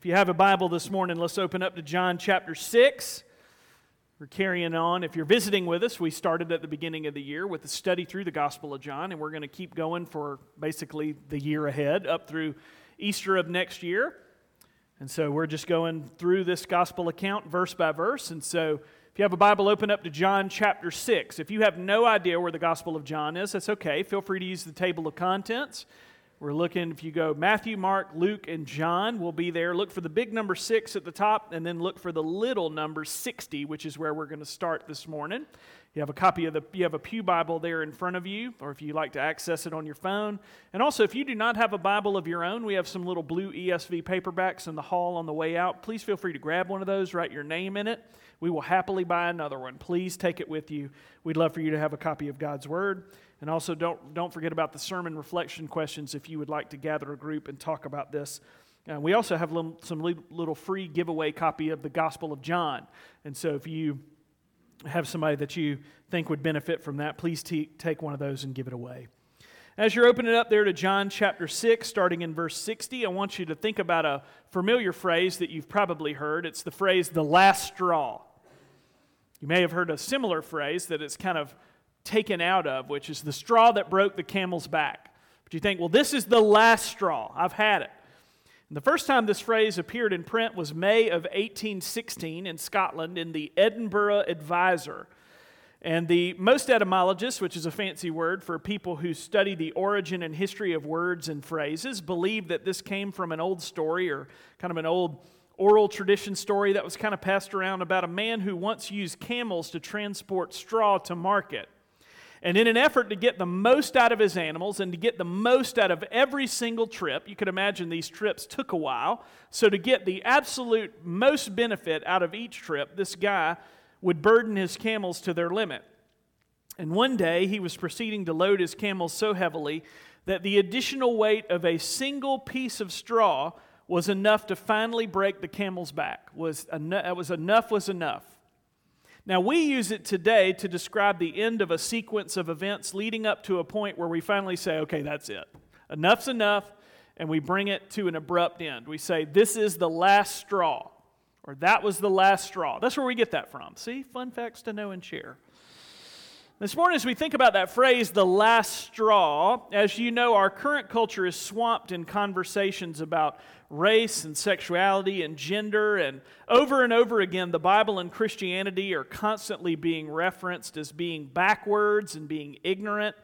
If you have a Bible this morning, let's open up to John chapter 6. We're carrying on. If you're visiting with us, we started at the beginning of the year with a study through the Gospel of John, and we're going to keep going for basically the year ahead up through Easter of next year. And so we're just going through this Gospel account verse by verse. And so if you have a Bible, open up to John chapter 6. If you have no idea where the Gospel of John is, that's okay. Feel free to use the table of contents. We're looking, if you go Matthew, Mark, Luke, and John, we'll be there. Look for the big number six at the top, and then look for the little number 60, which is where we're going to start this morning. You have a copy of the, you have a Pew Bible there in front of you, or if you like to access it on your phone. And also, if you do not have a Bible of your own, we have some little blue ESV paperbacks in the hall on the way out. Please feel free to grab one of those, write your name in it. We will happily buy another one. Please take it with you. We'd love for you to have a copy of God's Word. And also, don't, don't forget about the sermon reflection questions if you would like to gather a group and talk about this. Uh, we also have little, some little free giveaway copy of the Gospel of John. And so, if you have somebody that you think would benefit from that, please t- take one of those and give it away. As you're opening up there to John chapter 6, starting in verse 60, I want you to think about a familiar phrase that you've probably heard. It's the phrase, the last straw. You may have heard a similar phrase that it's kind of taken out of, which is the straw that broke the camel's back. But you think, well, this is the last straw. I've had it. And the first time this phrase appeared in print was May of 1816 in Scotland in the Edinburgh Advertiser. And the most etymologists, which is a fancy word for people who study the origin and history of words and phrases, believe that this came from an old story or kind of an old oral tradition story that was kind of passed around about a man who once used camels to transport straw to market. And in an effort to get the most out of his animals and to get the most out of every single trip, you could imagine these trips took a while. So, to get the absolute most benefit out of each trip, this guy would burden his camels to their limit. And one day he was proceeding to load his camels so heavily that the additional weight of a single piece of straw was enough to finally break the camel's back. Was, was enough was enough. Now, we use it today to describe the end of a sequence of events leading up to a point where we finally say, okay, that's it. Enough's enough, and we bring it to an abrupt end. We say, this is the last straw, or that was the last straw. That's where we get that from. See, fun facts to know and share. This morning, as we think about that phrase, the last straw, as you know, our current culture is swamped in conversations about race and sexuality and gender. And over and over again, the Bible and Christianity are constantly being referenced as being backwards and being ignorant.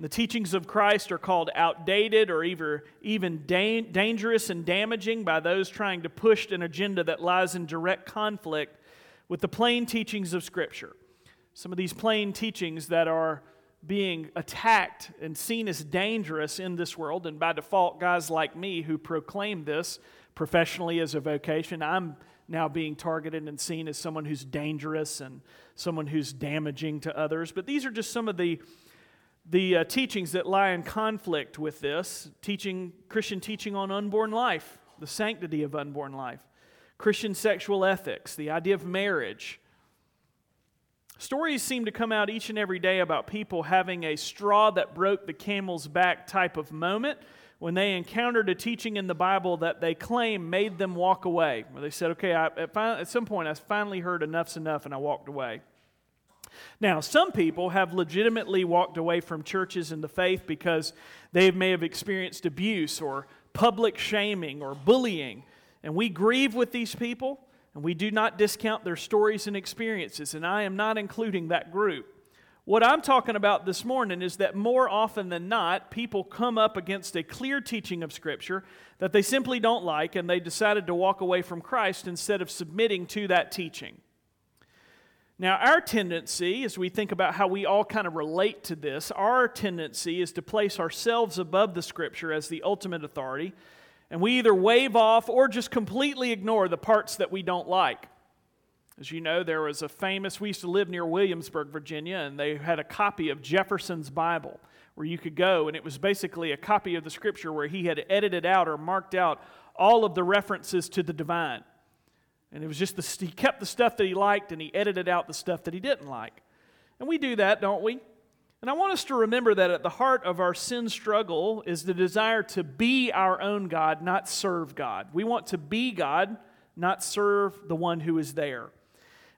The teachings of Christ are called outdated or even da- dangerous and damaging by those trying to push an agenda that lies in direct conflict with the plain teachings of Scripture. Some of these plain teachings that are being attacked and seen as dangerous in this world. And by default, guys like me who proclaim this professionally as a vocation, I'm now being targeted and seen as someone who's dangerous and someone who's damaging to others. But these are just some of the the uh, teachings that lie in conflict with this teaching christian teaching on unborn life the sanctity of unborn life christian sexual ethics the idea of marriage Stories seem to come out each and every day about people having a straw that broke the camel's back type of moment when they encountered a teaching in the Bible that they claim made them walk away. Where they said, okay, I, at, at some point I finally heard enough's enough and I walked away. Now, some people have legitimately walked away from churches and the faith because they may have experienced abuse or public shaming or bullying. And we grieve with these people. And we do not discount their stories and experiences, and I am not including that group. What I'm talking about this morning is that more often than not, people come up against a clear teaching of Scripture that they simply don't like, and they decided to walk away from Christ instead of submitting to that teaching. Now, our tendency, as we think about how we all kind of relate to this, our tendency is to place ourselves above the Scripture as the ultimate authority and we either wave off or just completely ignore the parts that we don't like. As you know, there was a famous, we used to live near Williamsburg, Virginia, and they had a copy of Jefferson's Bible where you could go, and it was basically a copy of the scripture where he had edited out or marked out all of the references to the divine. And it was just the, he kept the stuff that he liked and he edited out the stuff that he didn't like. And we do that, don't we? And I want us to remember that at the heart of our sin struggle is the desire to be our own God, not serve God. We want to be God, not serve the one who is there.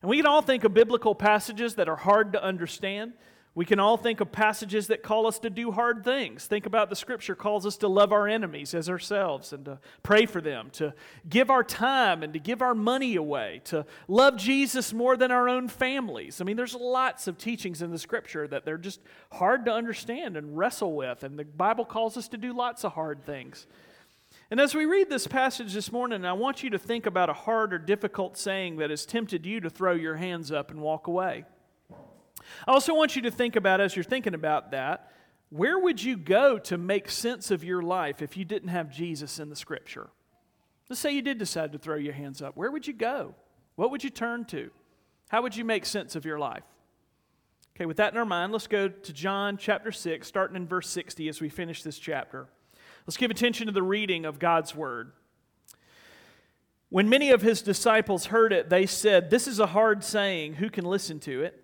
And we can all think of biblical passages that are hard to understand. We can all think of passages that call us to do hard things. Think about the scripture calls us to love our enemies as ourselves and to pray for them, to give our time and to give our money away, to love Jesus more than our own families. I mean, there's lots of teachings in the scripture that they're just hard to understand and wrestle with, and the Bible calls us to do lots of hard things. And as we read this passage this morning, I want you to think about a hard or difficult saying that has tempted you to throw your hands up and walk away. I also want you to think about, as you're thinking about that, where would you go to make sense of your life if you didn't have Jesus in the scripture? Let's say you did decide to throw your hands up. Where would you go? What would you turn to? How would you make sense of your life? Okay, with that in our mind, let's go to John chapter 6, starting in verse 60 as we finish this chapter. Let's give attention to the reading of God's word. When many of his disciples heard it, they said, This is a hard saying. Who can listen to it?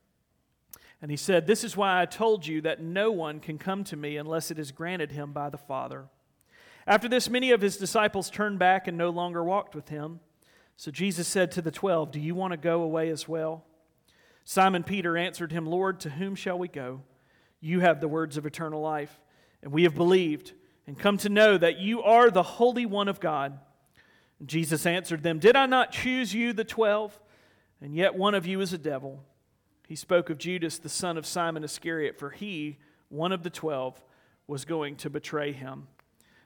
And he said, This is why I told you that no one can come to me unless it is granted him by the Father. After this, many of his disciples turned back and no longer walked with him. So Jesus said to the twelve, Do you want to go away as well? Simon Peter answered him, Lord, to whom shall we go? You have the words of eternal life, and we have believed and come to know that you are the Holy One of God. And Jesus answered them, Did I not choose you, the twelve? And yet one of you is a devil. He spoke of Judas, the son of Simon Iscariot, for he, one of the twelve, was going to betray him.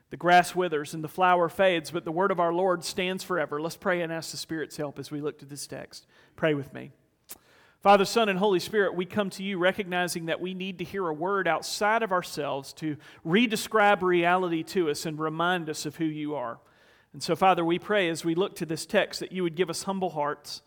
The grass withers and the flower fades, but the word of our Lord stands forever. Let's pray and ask the Spirit's help as we look to this text. Pray with me. Father, Son, and Holy Spirit, we come to you recognizing that we need to hear a word outside of ourselves to redescribe reality to us and remind us of who you are. And so, Father, we pray as we look to this text that you would give us humble hearts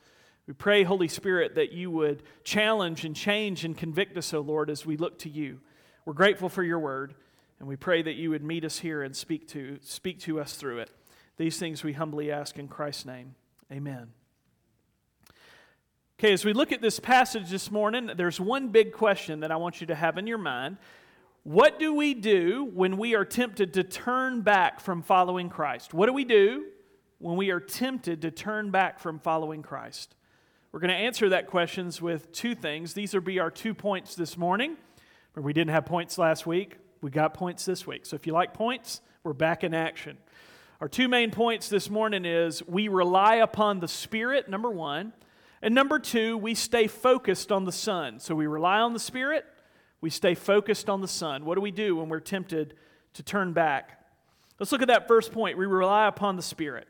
we pray, Holy Spirit, that you would challenge and change and convict us, O Lord, as we look to you. We're grateful for your word, and we pray that you would meet us here and speak to, speak to us through it. These things we humbly ask in Christ's name. Amen. Okay, as we look at this passage this morning, there's one big question that I want you to have in your mind. What do we do when we are tempted to turn back from following Christ? What do we do when we are tempted to turn back from following Christ? We're going to answer that questions with two things. These will be our two points this morning. We didn't have points last week. We got points this week. So if you like points, we're back in action. Our two main points this morning is we rely upon the Spirit, number one. And number two, we stay focused on the Son. So we rely on the Spirit, we stay focused on the Son. What do we do when we're tempted to turn back? Let's look at that first point. We rely upon the Spirit.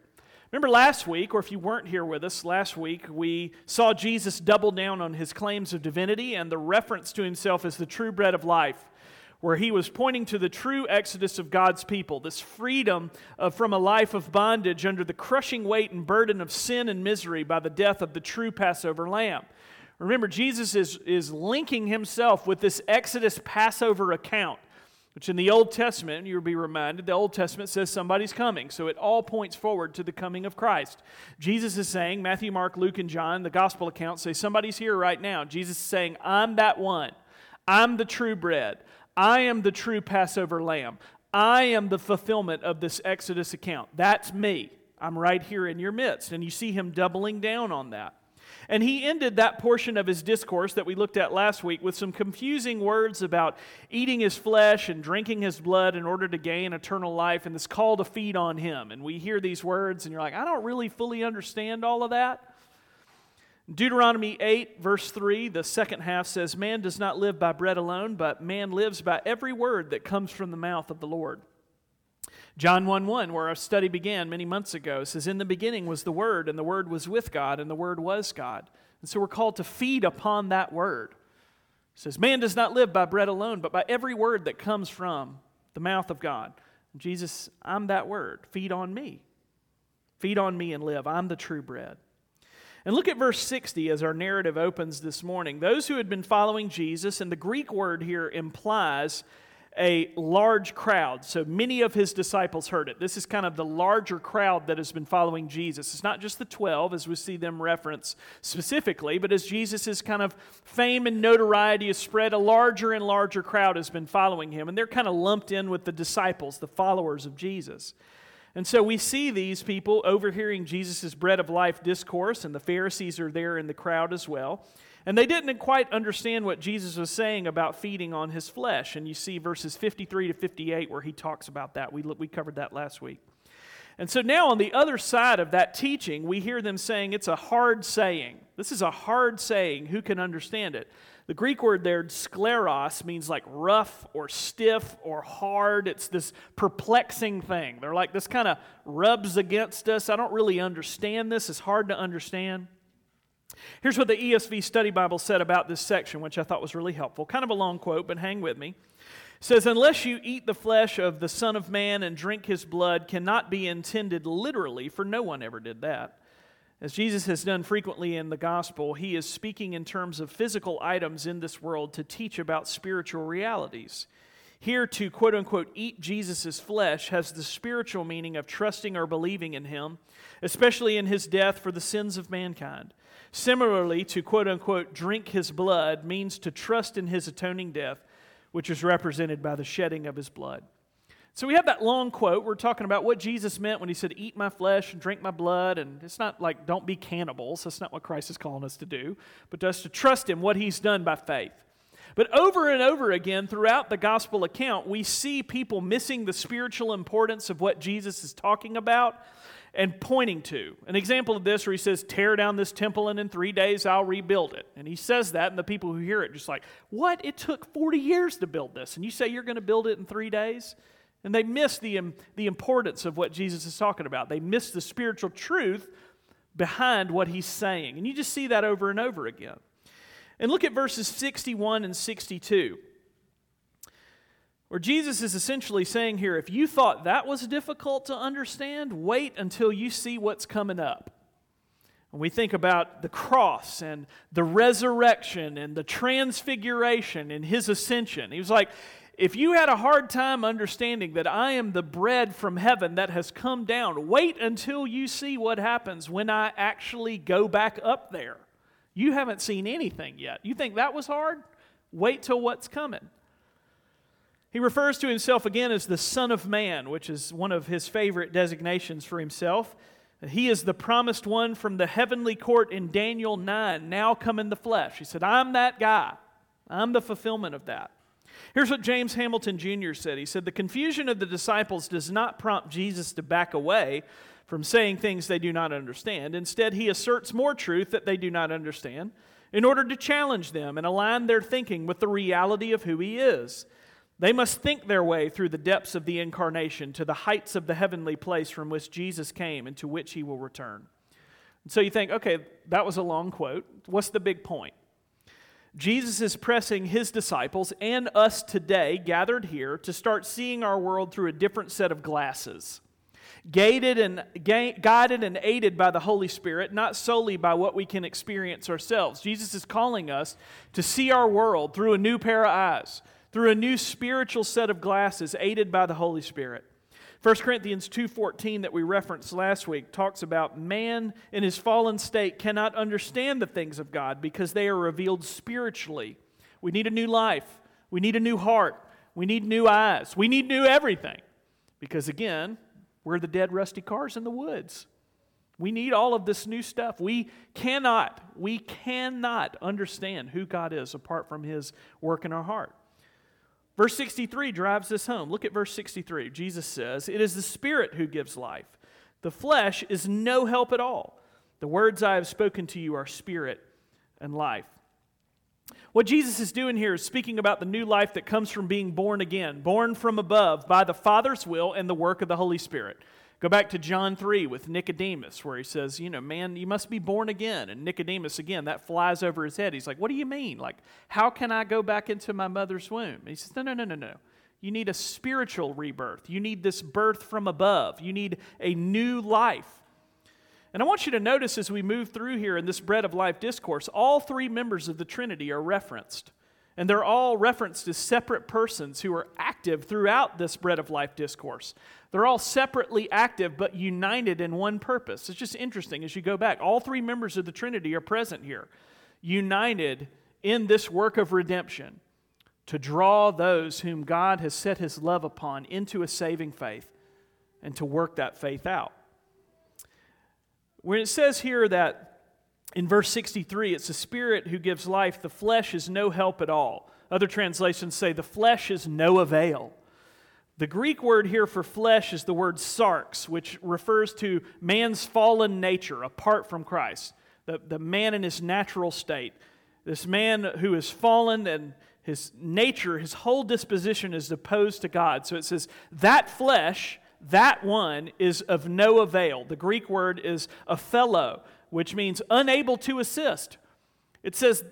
Remember last week, or if you weren't here with us, last week we saw Jesus double down on his claims of divinity and the reference to himself as the true bread of life, where he was pointing to the true exodus of God's people, this freedom of, from a life of bondage under the crushing weight and burden of sin and misery by the death of the true Passover lamb. Remember, Jesus is, is linking himself with this Exodus Passover account which in the Old Testament, you'll be reminded, the Old Testament says somebody's coming. So it all points forward to the coming of Christ. Jesus is saying, Matthew, Mark, Luke, and John, the gospel accounts say, somebody's here right now. Jesus is saying, I'm that one. I'm the true bread. I am the true Passover lamb. I am the fulfillment of this Exodus account. That's me. I'm right here in your midst. And you see him doubling down on that. And he ended that portion of his discourse that we looked at last week with some confusing words about eating his flesh and drinking his blood in order to gain eternal life and this call to feed on him. And we hear these words and you're like, I don't really fully understand all of that. Deuteronomy 8, verse 3, the second half says, Man does not live by bread alone, but man lives by every word that comes from the mouth of the Lord. John 1 1, where our study began many months ago, says, In the beginning was the Word, and the Word was with God, and the Word was God. And so we're called to feed upon that Word. says, Man does not live by bread alone, but by every word that comes from the mouth of God. Jesus, I'm that word. Feed on me. Feed on me and live. I'm the true bread. And look at verse 60 as our narrative opens this morning. Those who had been following Jesus, and the Greek word here implies a large crowd. So many of his disciples heard it. This is kind of the larger crowd that has been following Jesus. It's not just the 12, as we see them reference specifically, but as Jesus' kind of fame and notoriety has spread, a larger and larger crowd has been following him. And they're kind of lumped in with the disciples, the followers of Jesus. And so we see these people overhearing Jesus' bread of life discourse, and the Pharisees are there in the crowd as well. And they didn't quite understand what Jesus was saying about feeding on his flesh. And you see verses 53 to 58 where he talks about that. We, we covered that last week. And so now on the other side of that teaching, we hear them saying it's a hard saying. This is a hard saying. Who can understand it? The Greek word there, skleros, means like rough or stiff or hard. It's this perplexing thing. They're like, this kind of rubs against us. I don't really understand this. It's hard to understand. Here's what the ESV Study Bible said about this section, which I thought was really helpful. Kind of a long quote, but hang with me. It says, Unless you eat the flesh of the Son of Man and drink his blood, cannot be intended literally, for no one ever did that. As Jesus has done frequently in the gospel, he is speaking in terms of physical items in this world to teach about spiritual realities. Here, to quote unquote eat Jesus' flesh has the spiritual meaning of trusting or believing in him, especially in his death for the sins of mankind. Similarly, to quote unquote drink his blood means to trust in his atoning death, which is represented by the shedding of his blood. So we have that long quote. We're talking about what Jesus meant when he said, Eat my flesh and drink my blood. And it's not like don't be cannibals. That's not what Christ is calling us to do, but just to trust him, what he's done by faith. But over and over again throughout the gospel account, we see people missing the spiritual importance of what Jesus is talking about and pointing to. An example of this where he says, Tear down this temple and in three days I'll rebuild it. And he says that, and the people who hear it just like, What? It took 40 years to build this, and you say you're going to build it in three days? And they miss the, the importance of what Jesus is talking about. They miss the spiritual truth behind what he's saying. And you just see that over and over again. And look at verses 61 and 62. Where Jesus is essentially saying here if you thought that was difficult to understand, wait until you see what's coming up. When we think about the cross and the resurrection and the transfiguration and his ascension, he was like, if you had a hard time understanding that I am the bread from heaven that has come down, wait until you see what happens when I actually go back up there. You haven't seen anything yet. You think that was hard? Wait till what's coming. He refers to himself again as the Son of Man, which is one of his favorite designations for himself. He is the promised one from the heavenly court in Daniel 9, now come in the flesh. He said, I'm that guy. I'm the fulfillment of that. Here's what James Hamilton Jr. said. He said, The confusion of the disciples does not prompt Jesus to back away from saying things they do not understand. Instead, he asserts more truth that they do not understand in order to challenge them and align their thinking with the reality of who he is. They must think their way through the depths of the incarnation to the heights of the heavenly place from which Jesus came and to which he will return. And so you think, okay, that was a long quote. What's the big point? Jesus is pressing his disciples and us today, gathered here, to start seeing our world through a different set of glasses. Gated and, guided and aided by the Holy Spirit, not solely by what we can experience ourselves. Jesus is calling us to see our world through a new pair of eyes through a new spiritual set of glasses aided by the Holy Spirit. 1 Corinthians 2:14 that we referenced last week talks about man in his fallen state cannot understand the things of God because they are revealed spiritually. We need a new life. We need a new heart. We need new eyes. We need new everything. Because again, we're the dead rusty cars in the woods. We need all of this new stuff. We cannot, we cannot understand who God is apart from his work in our heart. Verse 63 drives this home. Look at verse 63. Jesus says, It is the Spirit who gives life. The flesh is no help at all. The words I have spoken to you are spirit and life. What Jesus is doing here is speaking about the new life that comes from being born again, born from above by the Father's will and the work of the Holy Spirit. Go back to John 3 with Nicodemus, where he says, You know, man, you must be born again. And Nicodemus, again, that flies over his head. He's like, What do you mean? Like, how can I go back into my mother's womb? And he says, No, no, no, no, no. You need a spiritual rebirth. You need this birth from above. You need a new life. And I want you to notice as we move through here in this bread of life discourse, all three members of the Trinity are referenced. And they're all referenced as separate persons who are active throughout this bread of life discourse. They're all separately active but united in one purpose. It's just interesting as you go back. All three members of the Trinity are present here, united in this work of redemption to draw those whom God has set his love upon into a saving faith and to work that faith out. When it says here that in verse 63, it's the Spirit who gives life. The flesh is no help at all. Other translations say the flesh is no avail. The Greek word here for flesh is the word sarx, which refers to man's fallen nature apart from Christ, the, the man in his natural state. This man who is fallen and his nature, his whole disposition is opposed to God. So it says, that flesh, that one, is of no avail. The Greek word is aphello, which means unable to assist. It says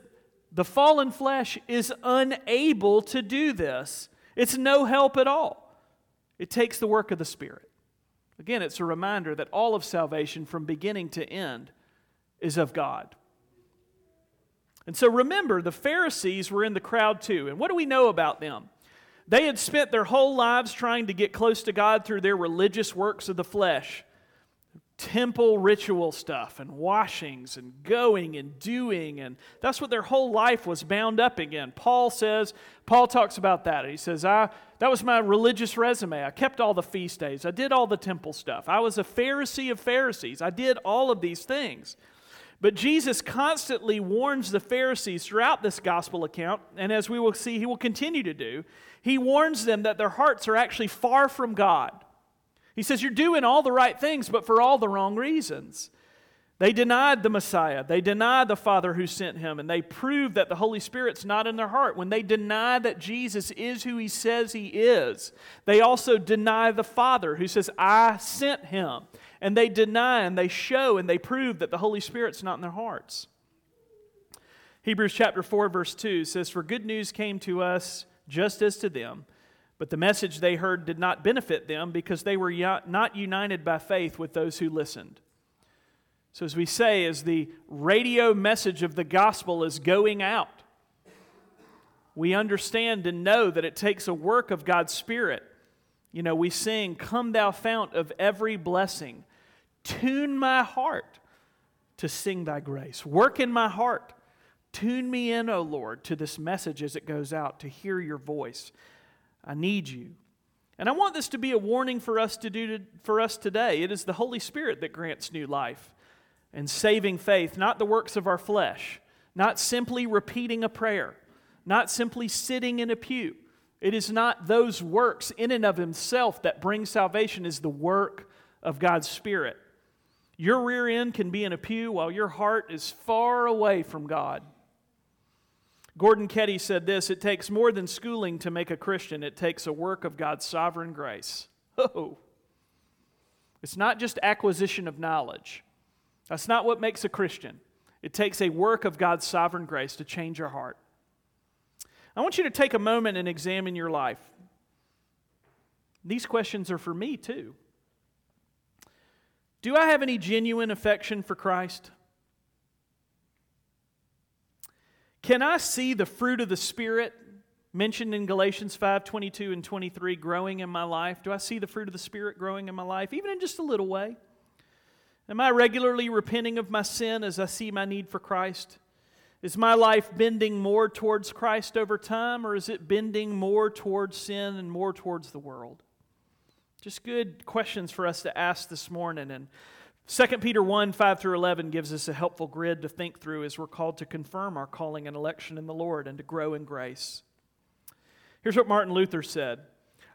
the fallen flesh is unable to do this. It's no help at all. It takes the work of the Spirit. Again, it's a reminder that all of salvation from beginning to end is of God. And so remember, the Pharisees were in the crowd too. And what do we know about them? They had spent their whole lives trying to get close to God through their religious works of the flesh temple ritual stuff and washings and going and doing and that's what their whole life was bound up again. Paul says paul talks about that. He says i that was my religious resume. I kept all the feast days. I did all the temple stuff. I was a pharisee of pharisees. I did all of these things. But jesus constantly warns the pharisees throughout this gospel account and as we will see he will continue to do he warns them that their hearts are actually far from god he says, You're doing all the right things, but for all the wrong reasons. They denied the Messiah. They denied the Father who sent him, and they proved that the Holy Spirit's not in their heart. When they deny that Jesus is who he says he is, they also deny the Father who says, I sent him. And they deny and they show and they prove that the Holy Spirit's not in their hearts. Hebrews chapter 4, verse 2 says, For good news came to us just as to them. But the message they heard did not benefit them because they were not united by faith with those who listened. So, as we say, as the radio message of the gospel is going out, we understand and know that it takes a work of God's Spirit. You know, we sing, Come, thou fount of every blessing, tune my heart to sing thy grace. Work in my heart. Tune me in, O Lord, to this message as it goes out, to hear your voice. I need you. And I want this to be a warning for us to do to, for us today. It is the Holy Spirit that grants new life and saving faith, not the works of our flesh, not simply repeating a prayer, not simply sitting in a pew. It is not those works in and of himself that bring salvation, is the work of God's Spirit. Your rear end can be in a pew while your heart is far away from God. Gordon Keddie said this It takes more than schooling to make a Christian, it takes a work of God's sovereign grace. Oh, it's not just acquisition of knowledge. That's not what makes a Christian. It takes a work of God's sovereign grace to change your heart. I want you to take a moment and examine your life. These questions are for me too. Do I have any genuine affection for Christ? Can I see the fruit of the Spirit mentioned in Galatians 5 22 and 23 growing in my life? Do I see the fruit of the Spirit growing in my life, even in just a little way? Am I regularly repenting of my sin as I see my need for Christ? Is my life bending more towards Christ over time, or is it bending more towards sin and more towards the world? Just good questions for us to ask this morning. And 2 Peter 1 5 through 11 gives us a helpful grid to think through as we're called to confirm our calling and election in the Lord and to grow in grace. Here's what Martin Luther said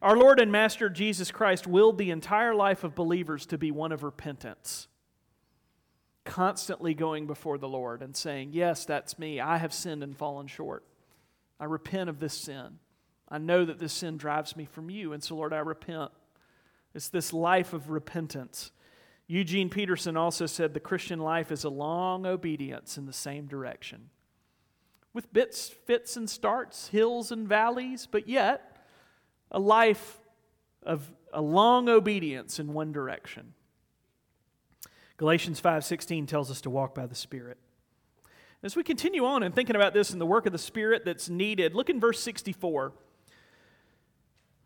Our Lord and Master Jesus Christ willed the entire life of believers to be one of repentance, constantly going before the Lord and saying, Yes, that's me. I have sinned and fallen short. I repent of this sin. I know that this sin drives me from you, and so, Lord, I repent. It's this life of repentance. Eugene Peterson also said the Christian life is a long obedience in the same direction. With bits, fits, and starts, hills and valleys, but yet a life of a long obedience in one direction. Galatians 5:16 tells us to walk by the Spirit. As we continue on and thinking about this and the work of the Spirit that's needed, look in verse 64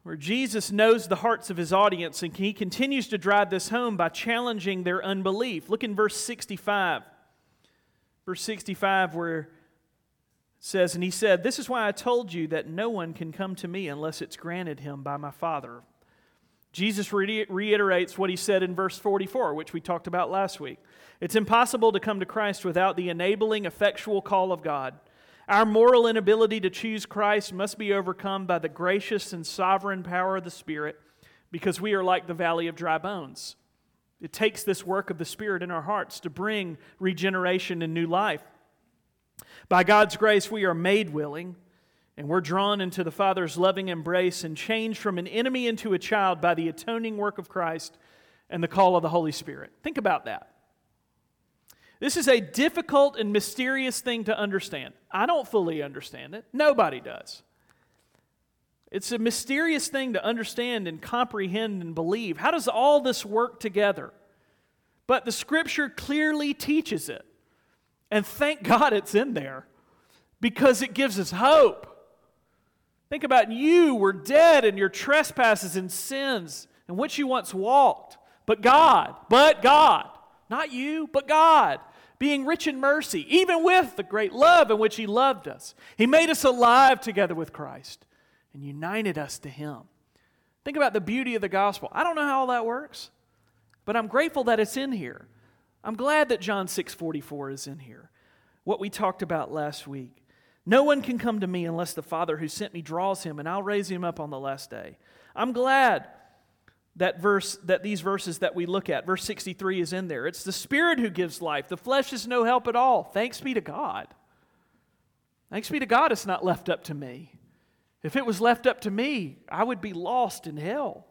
where Jesus knows the hearts of his audience and he continues to drive this home by challenging their unbelief. Look in verse 65. Verse 65, where it says, And he said, This is why I told you that no one can come to me unless it's granted him by my Father. Jesus reiterates what he said in verse 44, which we talked about last week. It's impossible to come to Christ without the enabling, effectual call of God. Our moral inability to choose Christ must be overcome by the gracious and sovereign power of the Spirit because we are like the valley of dry bones. It takes this work of the Spirit in our hearts to bring regeneration and new life. By God's grace, we are made willing, and we're drawn into the Father's loving embrace and changed from an enemy into a child by the atoning work of Christ and the call of the Holy Spirit. Think about that. This is a difficult and mysterious thing to understand. I don't fully understand it, nobody does. It's a mysterious thing to understand and comprehend and believe. How does all this work together? But the scripture clearly teaches it. And thank God it's in there because it gives us hope. Think about you were dead in your trespasses and sins in which you once walked. But God, but God not you, but God, being rich in mercy, even with the great love in which He loved us. He made us alive together with Christ and united us to Him. Think about the beauty of the gospel. I don't know how all that works, but I'm grateful that it's in here. I'm glad that John 6:44 is in here. What we talked about last week. No one can come to me unless the Father who sent me draws him, and I'll raise him up on the last day. I'm glad that verse that these verses that we look at verse 63 is in there. It's the spirit who gives life. The flesh is no help at all. Thanks be to god. Thanks be to god it's not left up to me. If it was left up to me i would be lost in hell.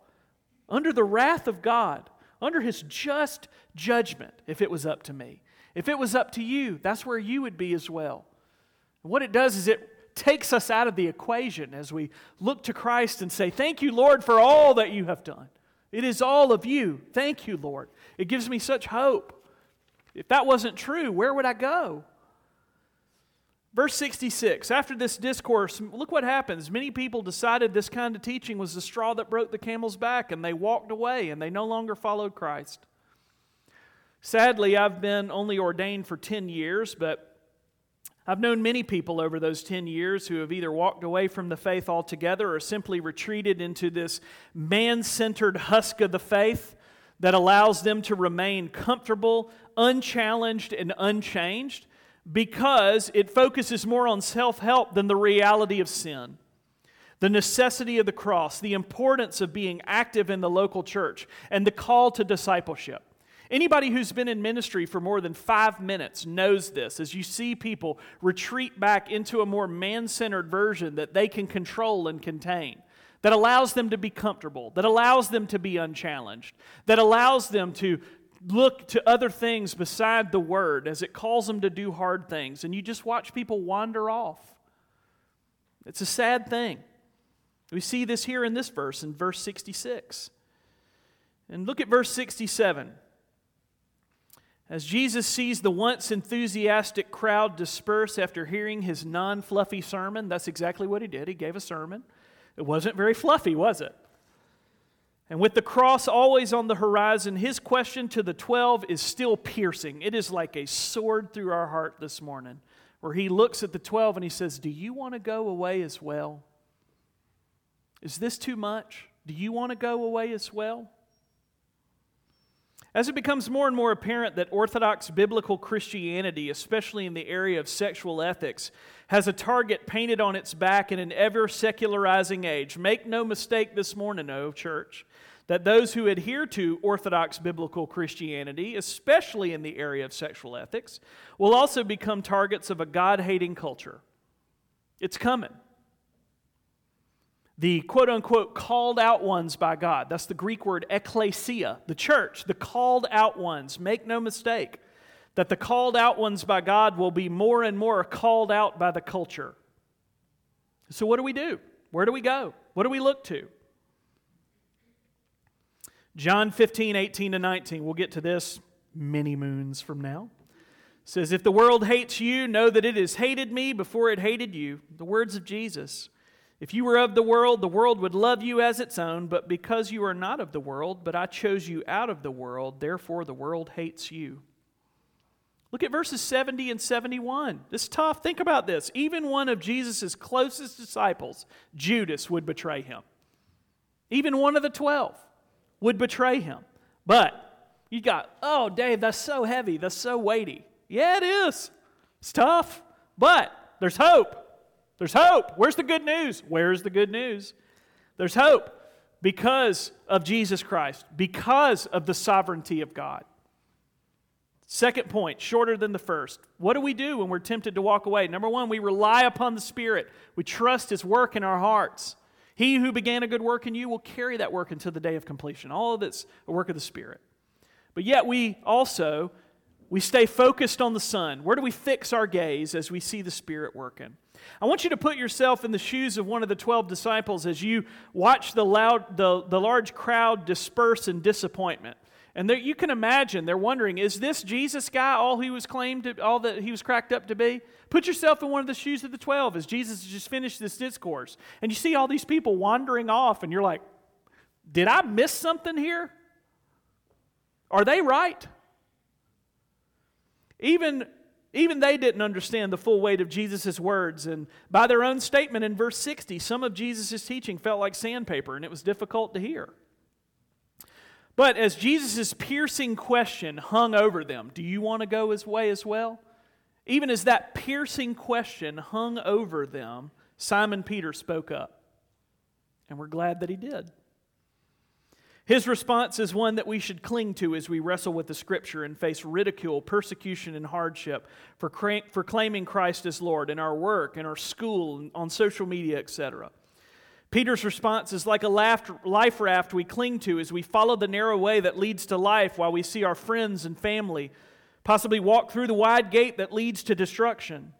Under the wrath of god under his just judgment if it was up to me. If it was up to you that's where you would be as well. And what it does is it takes us out of the equation as we look to christ and say thank you lord for all that you have done it is all of you. Thank you, Lord. It gives me such hope. If that wasn't true, where would I go? Verse 66 After this discourse, look what happens. Many people decided this kind of teaching was the straw that broke the camel's back, and they walked away and they no longer followed Christ. Sadly, I've been only ordained for 10 years, but I've known many people over those 10 years who have either walked away from the faith altogether or simply retreated into this man centered husk of the faith that allows them to remain comfortable, unchallenged, and unchanged because it focuses more on self help than the reality of sin. The necessity of the cross, the importance of being active in the local church, and the call to discipleship. Anybody who's been in ministry for more than five minutes knows this as you see people retreat back into a more man centered version that they can control and contain, that allows them to be comfortable, that allows them to be unchallenged, that allows them to look to other things beside the word as it calls them to do hard things. And you just watch people wander off. It's a sad thing. We see this here in this verse, in verse 66. And look at verse 67. As Jesus sees the once enthusiastic crowd disperse after hearing his non fluffy sermon, that's exactly what he did. He gave a sermon. It wasn't very fluffy, was it? And with the cross always on the horizon, his question to the 12 is still piercing. It is like a sword through our heart this morning, where he looks at the 12 and he says, Do you want to go away as well? Is this too much? Do you want to go away as well? As it becomes more and more apparent that Orthodox biblical Christianity, especially in the area of sexual ethics, has a target painted on its back in an ever secularizing age, make no mistake this morning, O church, that those who adhere to Orthodox biblical Christianity, especially in the area of sexual ethics, will also become targets of a God hating culture. It's coming. The quote unquote called out ones by God. That's the Greek word ecclesia, the church, the called out ones. Make no mistake that the called out ones by God will be more and more called out by the culture. So, what do we do? Where do we go? What do we look to? John 15, 18 to 19. We'll get to this many moons from now. says, If the world hates you, know that it has hated me before it hated you. The words of Jesus. If you were of the world, the world would love you as its own, but because you are not of the world, but I chose you out of the world, therefore the world hates you. Look at verses 70 and 71. This is tough. Think about this. Even one of Jesus' closest disciples, Judas, would betray him. Even one of the 12 would betray him. But you got, oh, Dave, that's so heavy. That's so weighty. Yeah, it is. It's tough. But there's hope. There's hope. Where's the good news? Where's the good news? There's hope because of Jesus Christ, because of the sovereignty of God. Second point, shorter than the first. What do we do when we're tempted to walk away? Number one, we rely upon the Spirit. We trust His work in our hearts. He who began a good work in you will carry that work until the day of completion. All of it's a work of the Spirit. But yet we also we stay focused on the Son. Where do we fix our gaze as we see the Spirit working? I want you to put yourself in the shoes of one of the 12 disciples as you watch the, loud, the, the large crowd disperse in disappointment. And you can imagine they're wondering, is this Jesus guy all he was claimed to, all that he was cracked up to be? Put yourself in one of the shoes of the 12 as Jesus just finished this discourse. And you see all these people wandering off, and you're like, did I miss something here? Are they right? Even, even they didn't understand the full weight of Jesus' words. And by their own statement in verse 60, some of Jesus' teaching felt like sandpaper, and it was difficult to hear. But as Jesus' piercing question hung over them, do you want to go his way as well? Even as that piercing question hung over them, Simon Peter spoke up. And we're glad that he did. His response is one that we should cling to as we wrestle with the scripture and face ridicule, persecution, and hardship for, cra- for claiming Christ as Lord in our work, in our school, on social media, etc. Peter's response is like a life raft we cling to as we follow the narrow way that leads to life while we see our friends and family possibly walk through the wide gate that leads to destruction.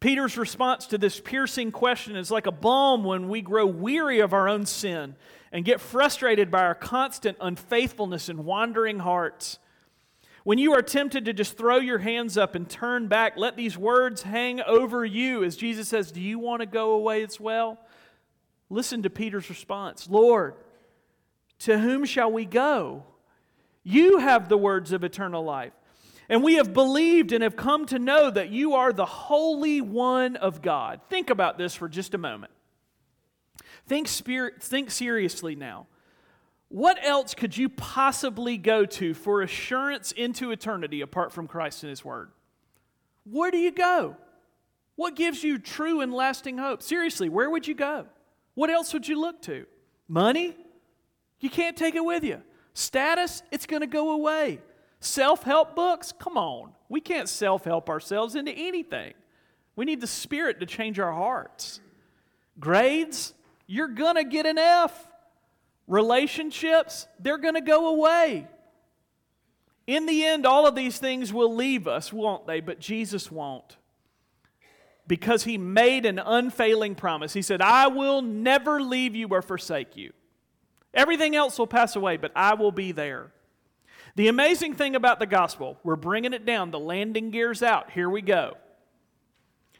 Peter's response to this piercing question is like a balm when we grow weary of our own sin and get frustrated by our constant unfaithfulness and wandering hearts. When you are tempted to just throw your hands up and turn back, let these words hang over you as Jesus says, Do you want to go away as well? Listen to Peter's response Lord, to whom shall we go? You have the words of eternal life. And we have believed and have come to know that you are the Holy One of God. Think about this for just a moment. Think, spirit, think seriously now. What else could you possibly go to for assurance into eternity apart from Christ and His Word? Where do you go? What gives you true and lasting hope? Seriously, where would you go? What else would you look to? Money? You can't take it with you. Status? It's going to go away. Self help books? Come on. We can't self help ourselves into anything. We need the Spirit to change our hearts. Grades? You're going to get an F. Relationships? They're going to go away. In the end, all of these things will leave us, won't they? But Jesus won't because he made an unfailing promise. He said, I will never leave you or forsake you. Everything else will pass away, but I will be there. The amazing thing about the gospel, we're bringing it down, the landing gear's out. Here we go.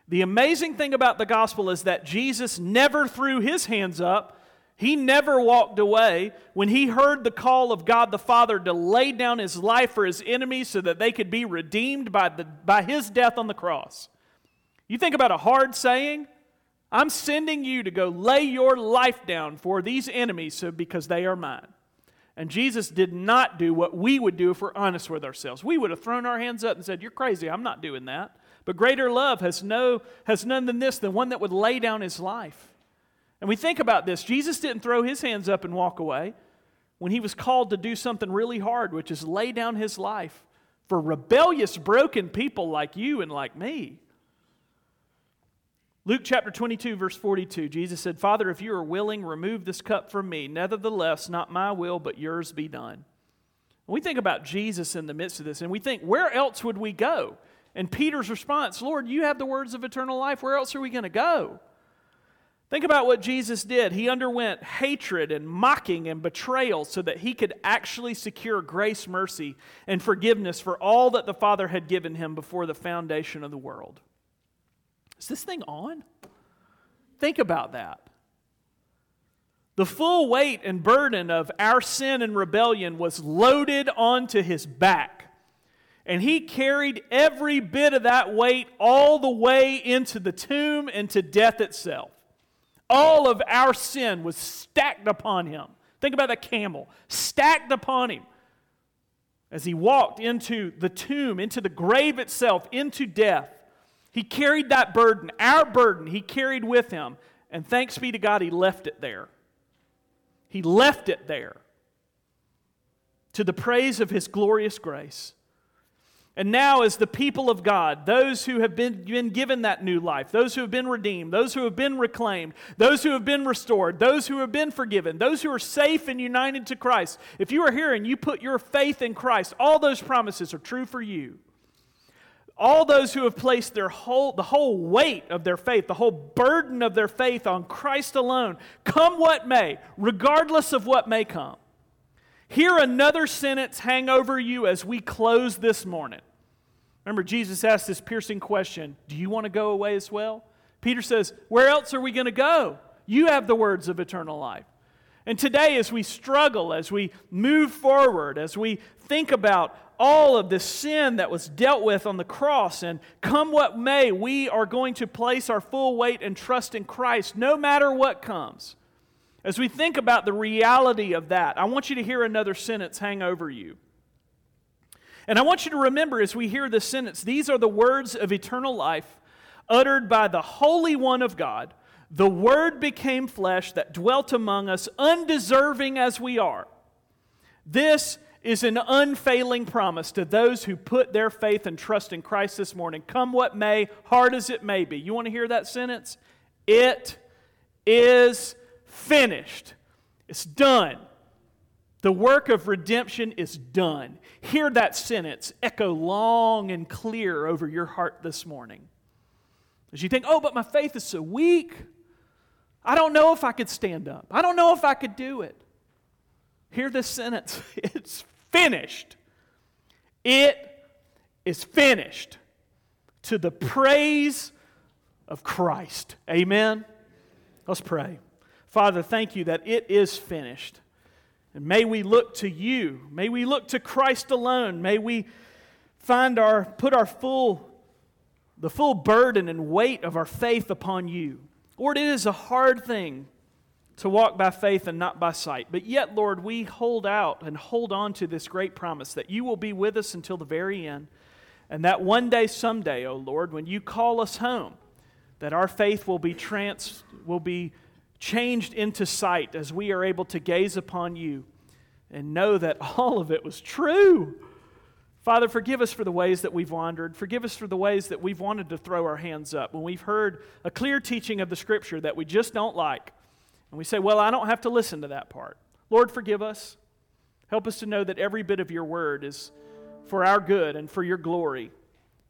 The amazing thing about the gospel is that Jesus never threw his hands up. He never walked away when he heard the call of God the Father to lay down his life for his enemies so that they could be redeemed by, the, by his death on the cross. You think about a hard saying? I'm sending you to go lay your life down for these enemies so because they are mine. And Jesus did not do what we would do if we're honest with ourselves. We would have thrown our hands up and said, You're crazy, I'm not doing that. But greater love has no has none than this, than one that would lay down his life. And we think about this. Jesus didn't throw his hands up and walk away when he was called to do something really hard, which is lay down his life for rebellious, broken people like you and like me. Luke chapter 22, verse 42, Jesus said, Father, if you are willing, remove this cup from me. Nevertheless, not my will, but yours be done. We think about Jesus in the midst of this, and we think, where else would we go? And Peter's response, Lord, you have the words of eternal life. Where else are we going to go? Think about what Jesus did. He underwent hatred and mocking and betrayal so that he could actually secure grace, mercy, and forgiveness for all that the Father had given him before the foundation of the world. Is this thing on? Think about that. The full weight and burden of our sin and rebellion was loaded onto his back. And he carried every bit of that weight all the way into the tomb and to death itself. All of our sin was stacked upon him. Think about that camel, stacked upon him as he walked into the tomb, into the grave itself, into death. He carried that burden, our burden, he carried with him. And thanks be to God, he left it there. He left it there to the praise of his glorious grace. And now, as the people of God, those who have been, been given that new life, those who have been redeemed, those who have been reclaimed, those who have been restored, those who have been forgiven, those who are safe and united to Christ, if you are here and you put your faith in Christ, all those promises are true for you all those who have placed their whole, the whole weight of their faith, the whole burden of their faith on Christ alone, come what may, regardless of what may come. Hear another sentence hang over you as we close this morning. Remember, Jesus asked this piercing question Do you want to go away as well? Peter says, Where else are we going to go? You have the words of eternal life. And today, as we struggle, as we move forward, as we think about all of the sin that was dealt with on the cross. And come what may, we are going to place our full weight and trust in Christ no matter what comes. As we think about the reality of that, I want you to hear another sentence hang over you. And I want you to remember as we hear this sentence, these are the words of eternal life uttered by the Holy One of God. The Word became flesh that dwelt among us, undeserving as we are. This is an unfailing promise to those who put their faith and trust in Christ this morning. Come what may, hard as it may be. You want to hear that sentence? It is finished. It's done. The work of redemption is done. Hear that sentence echo long and clear over your heart this morning. As you think, oh, but my faith is so weak. I don't know if I could stand up. I don't know if I could do it. Hear this sentence. It's finished. It is finished to the praise of Christ. Amen. Let's pray. Father, thank you that it is finished. And may we look to you. May we look to Christ alone. May we find our put our full the full burden and weight of our faith upon you. Lord, it is a hard thing to walk by faith and not by sight. But yet, Lord, we hold out and hold on to this great promise that you will be with us until the very end. And that one day, someday, O oh Lord, when you call us home, that our faith will be trans will be changed into sight as we are able to gaze upon you and know that all of it was true. Father, forgive us for the ways that we've wandered. Forgive us for the ways that we've wanted to throw our hands up when we've heard a clear teaching of the Scripture that we just don't like. And we say, well, I don't have to listen to that part. Lord, forgive us. Help us to know that every bit of your word is for our good and for your glory.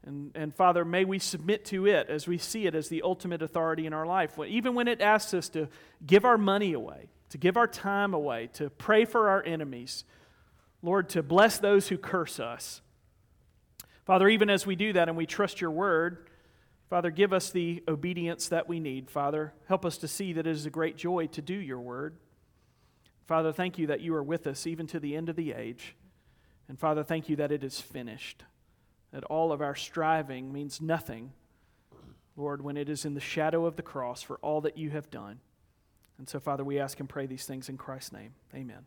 And, and Father, may we submit to it as we see it as the ultimate authority in our life. Even when it asks us to give our money away, to give our time away, to pray for our enemies, Lord, to bless those who curse us. Father, even as we do that and we trust your word, Father, give us the obedience that we need. Father, help us to see that it is a great joy to do your word. Father, thank you that you are with us even to the end of the age. And Father, thank you that it is finished, that all of our striving means nothing, Lord, when it is in the shadow of the cross for all that you have done. And so, Father, we ask and pray these things in Christ's name. Amen.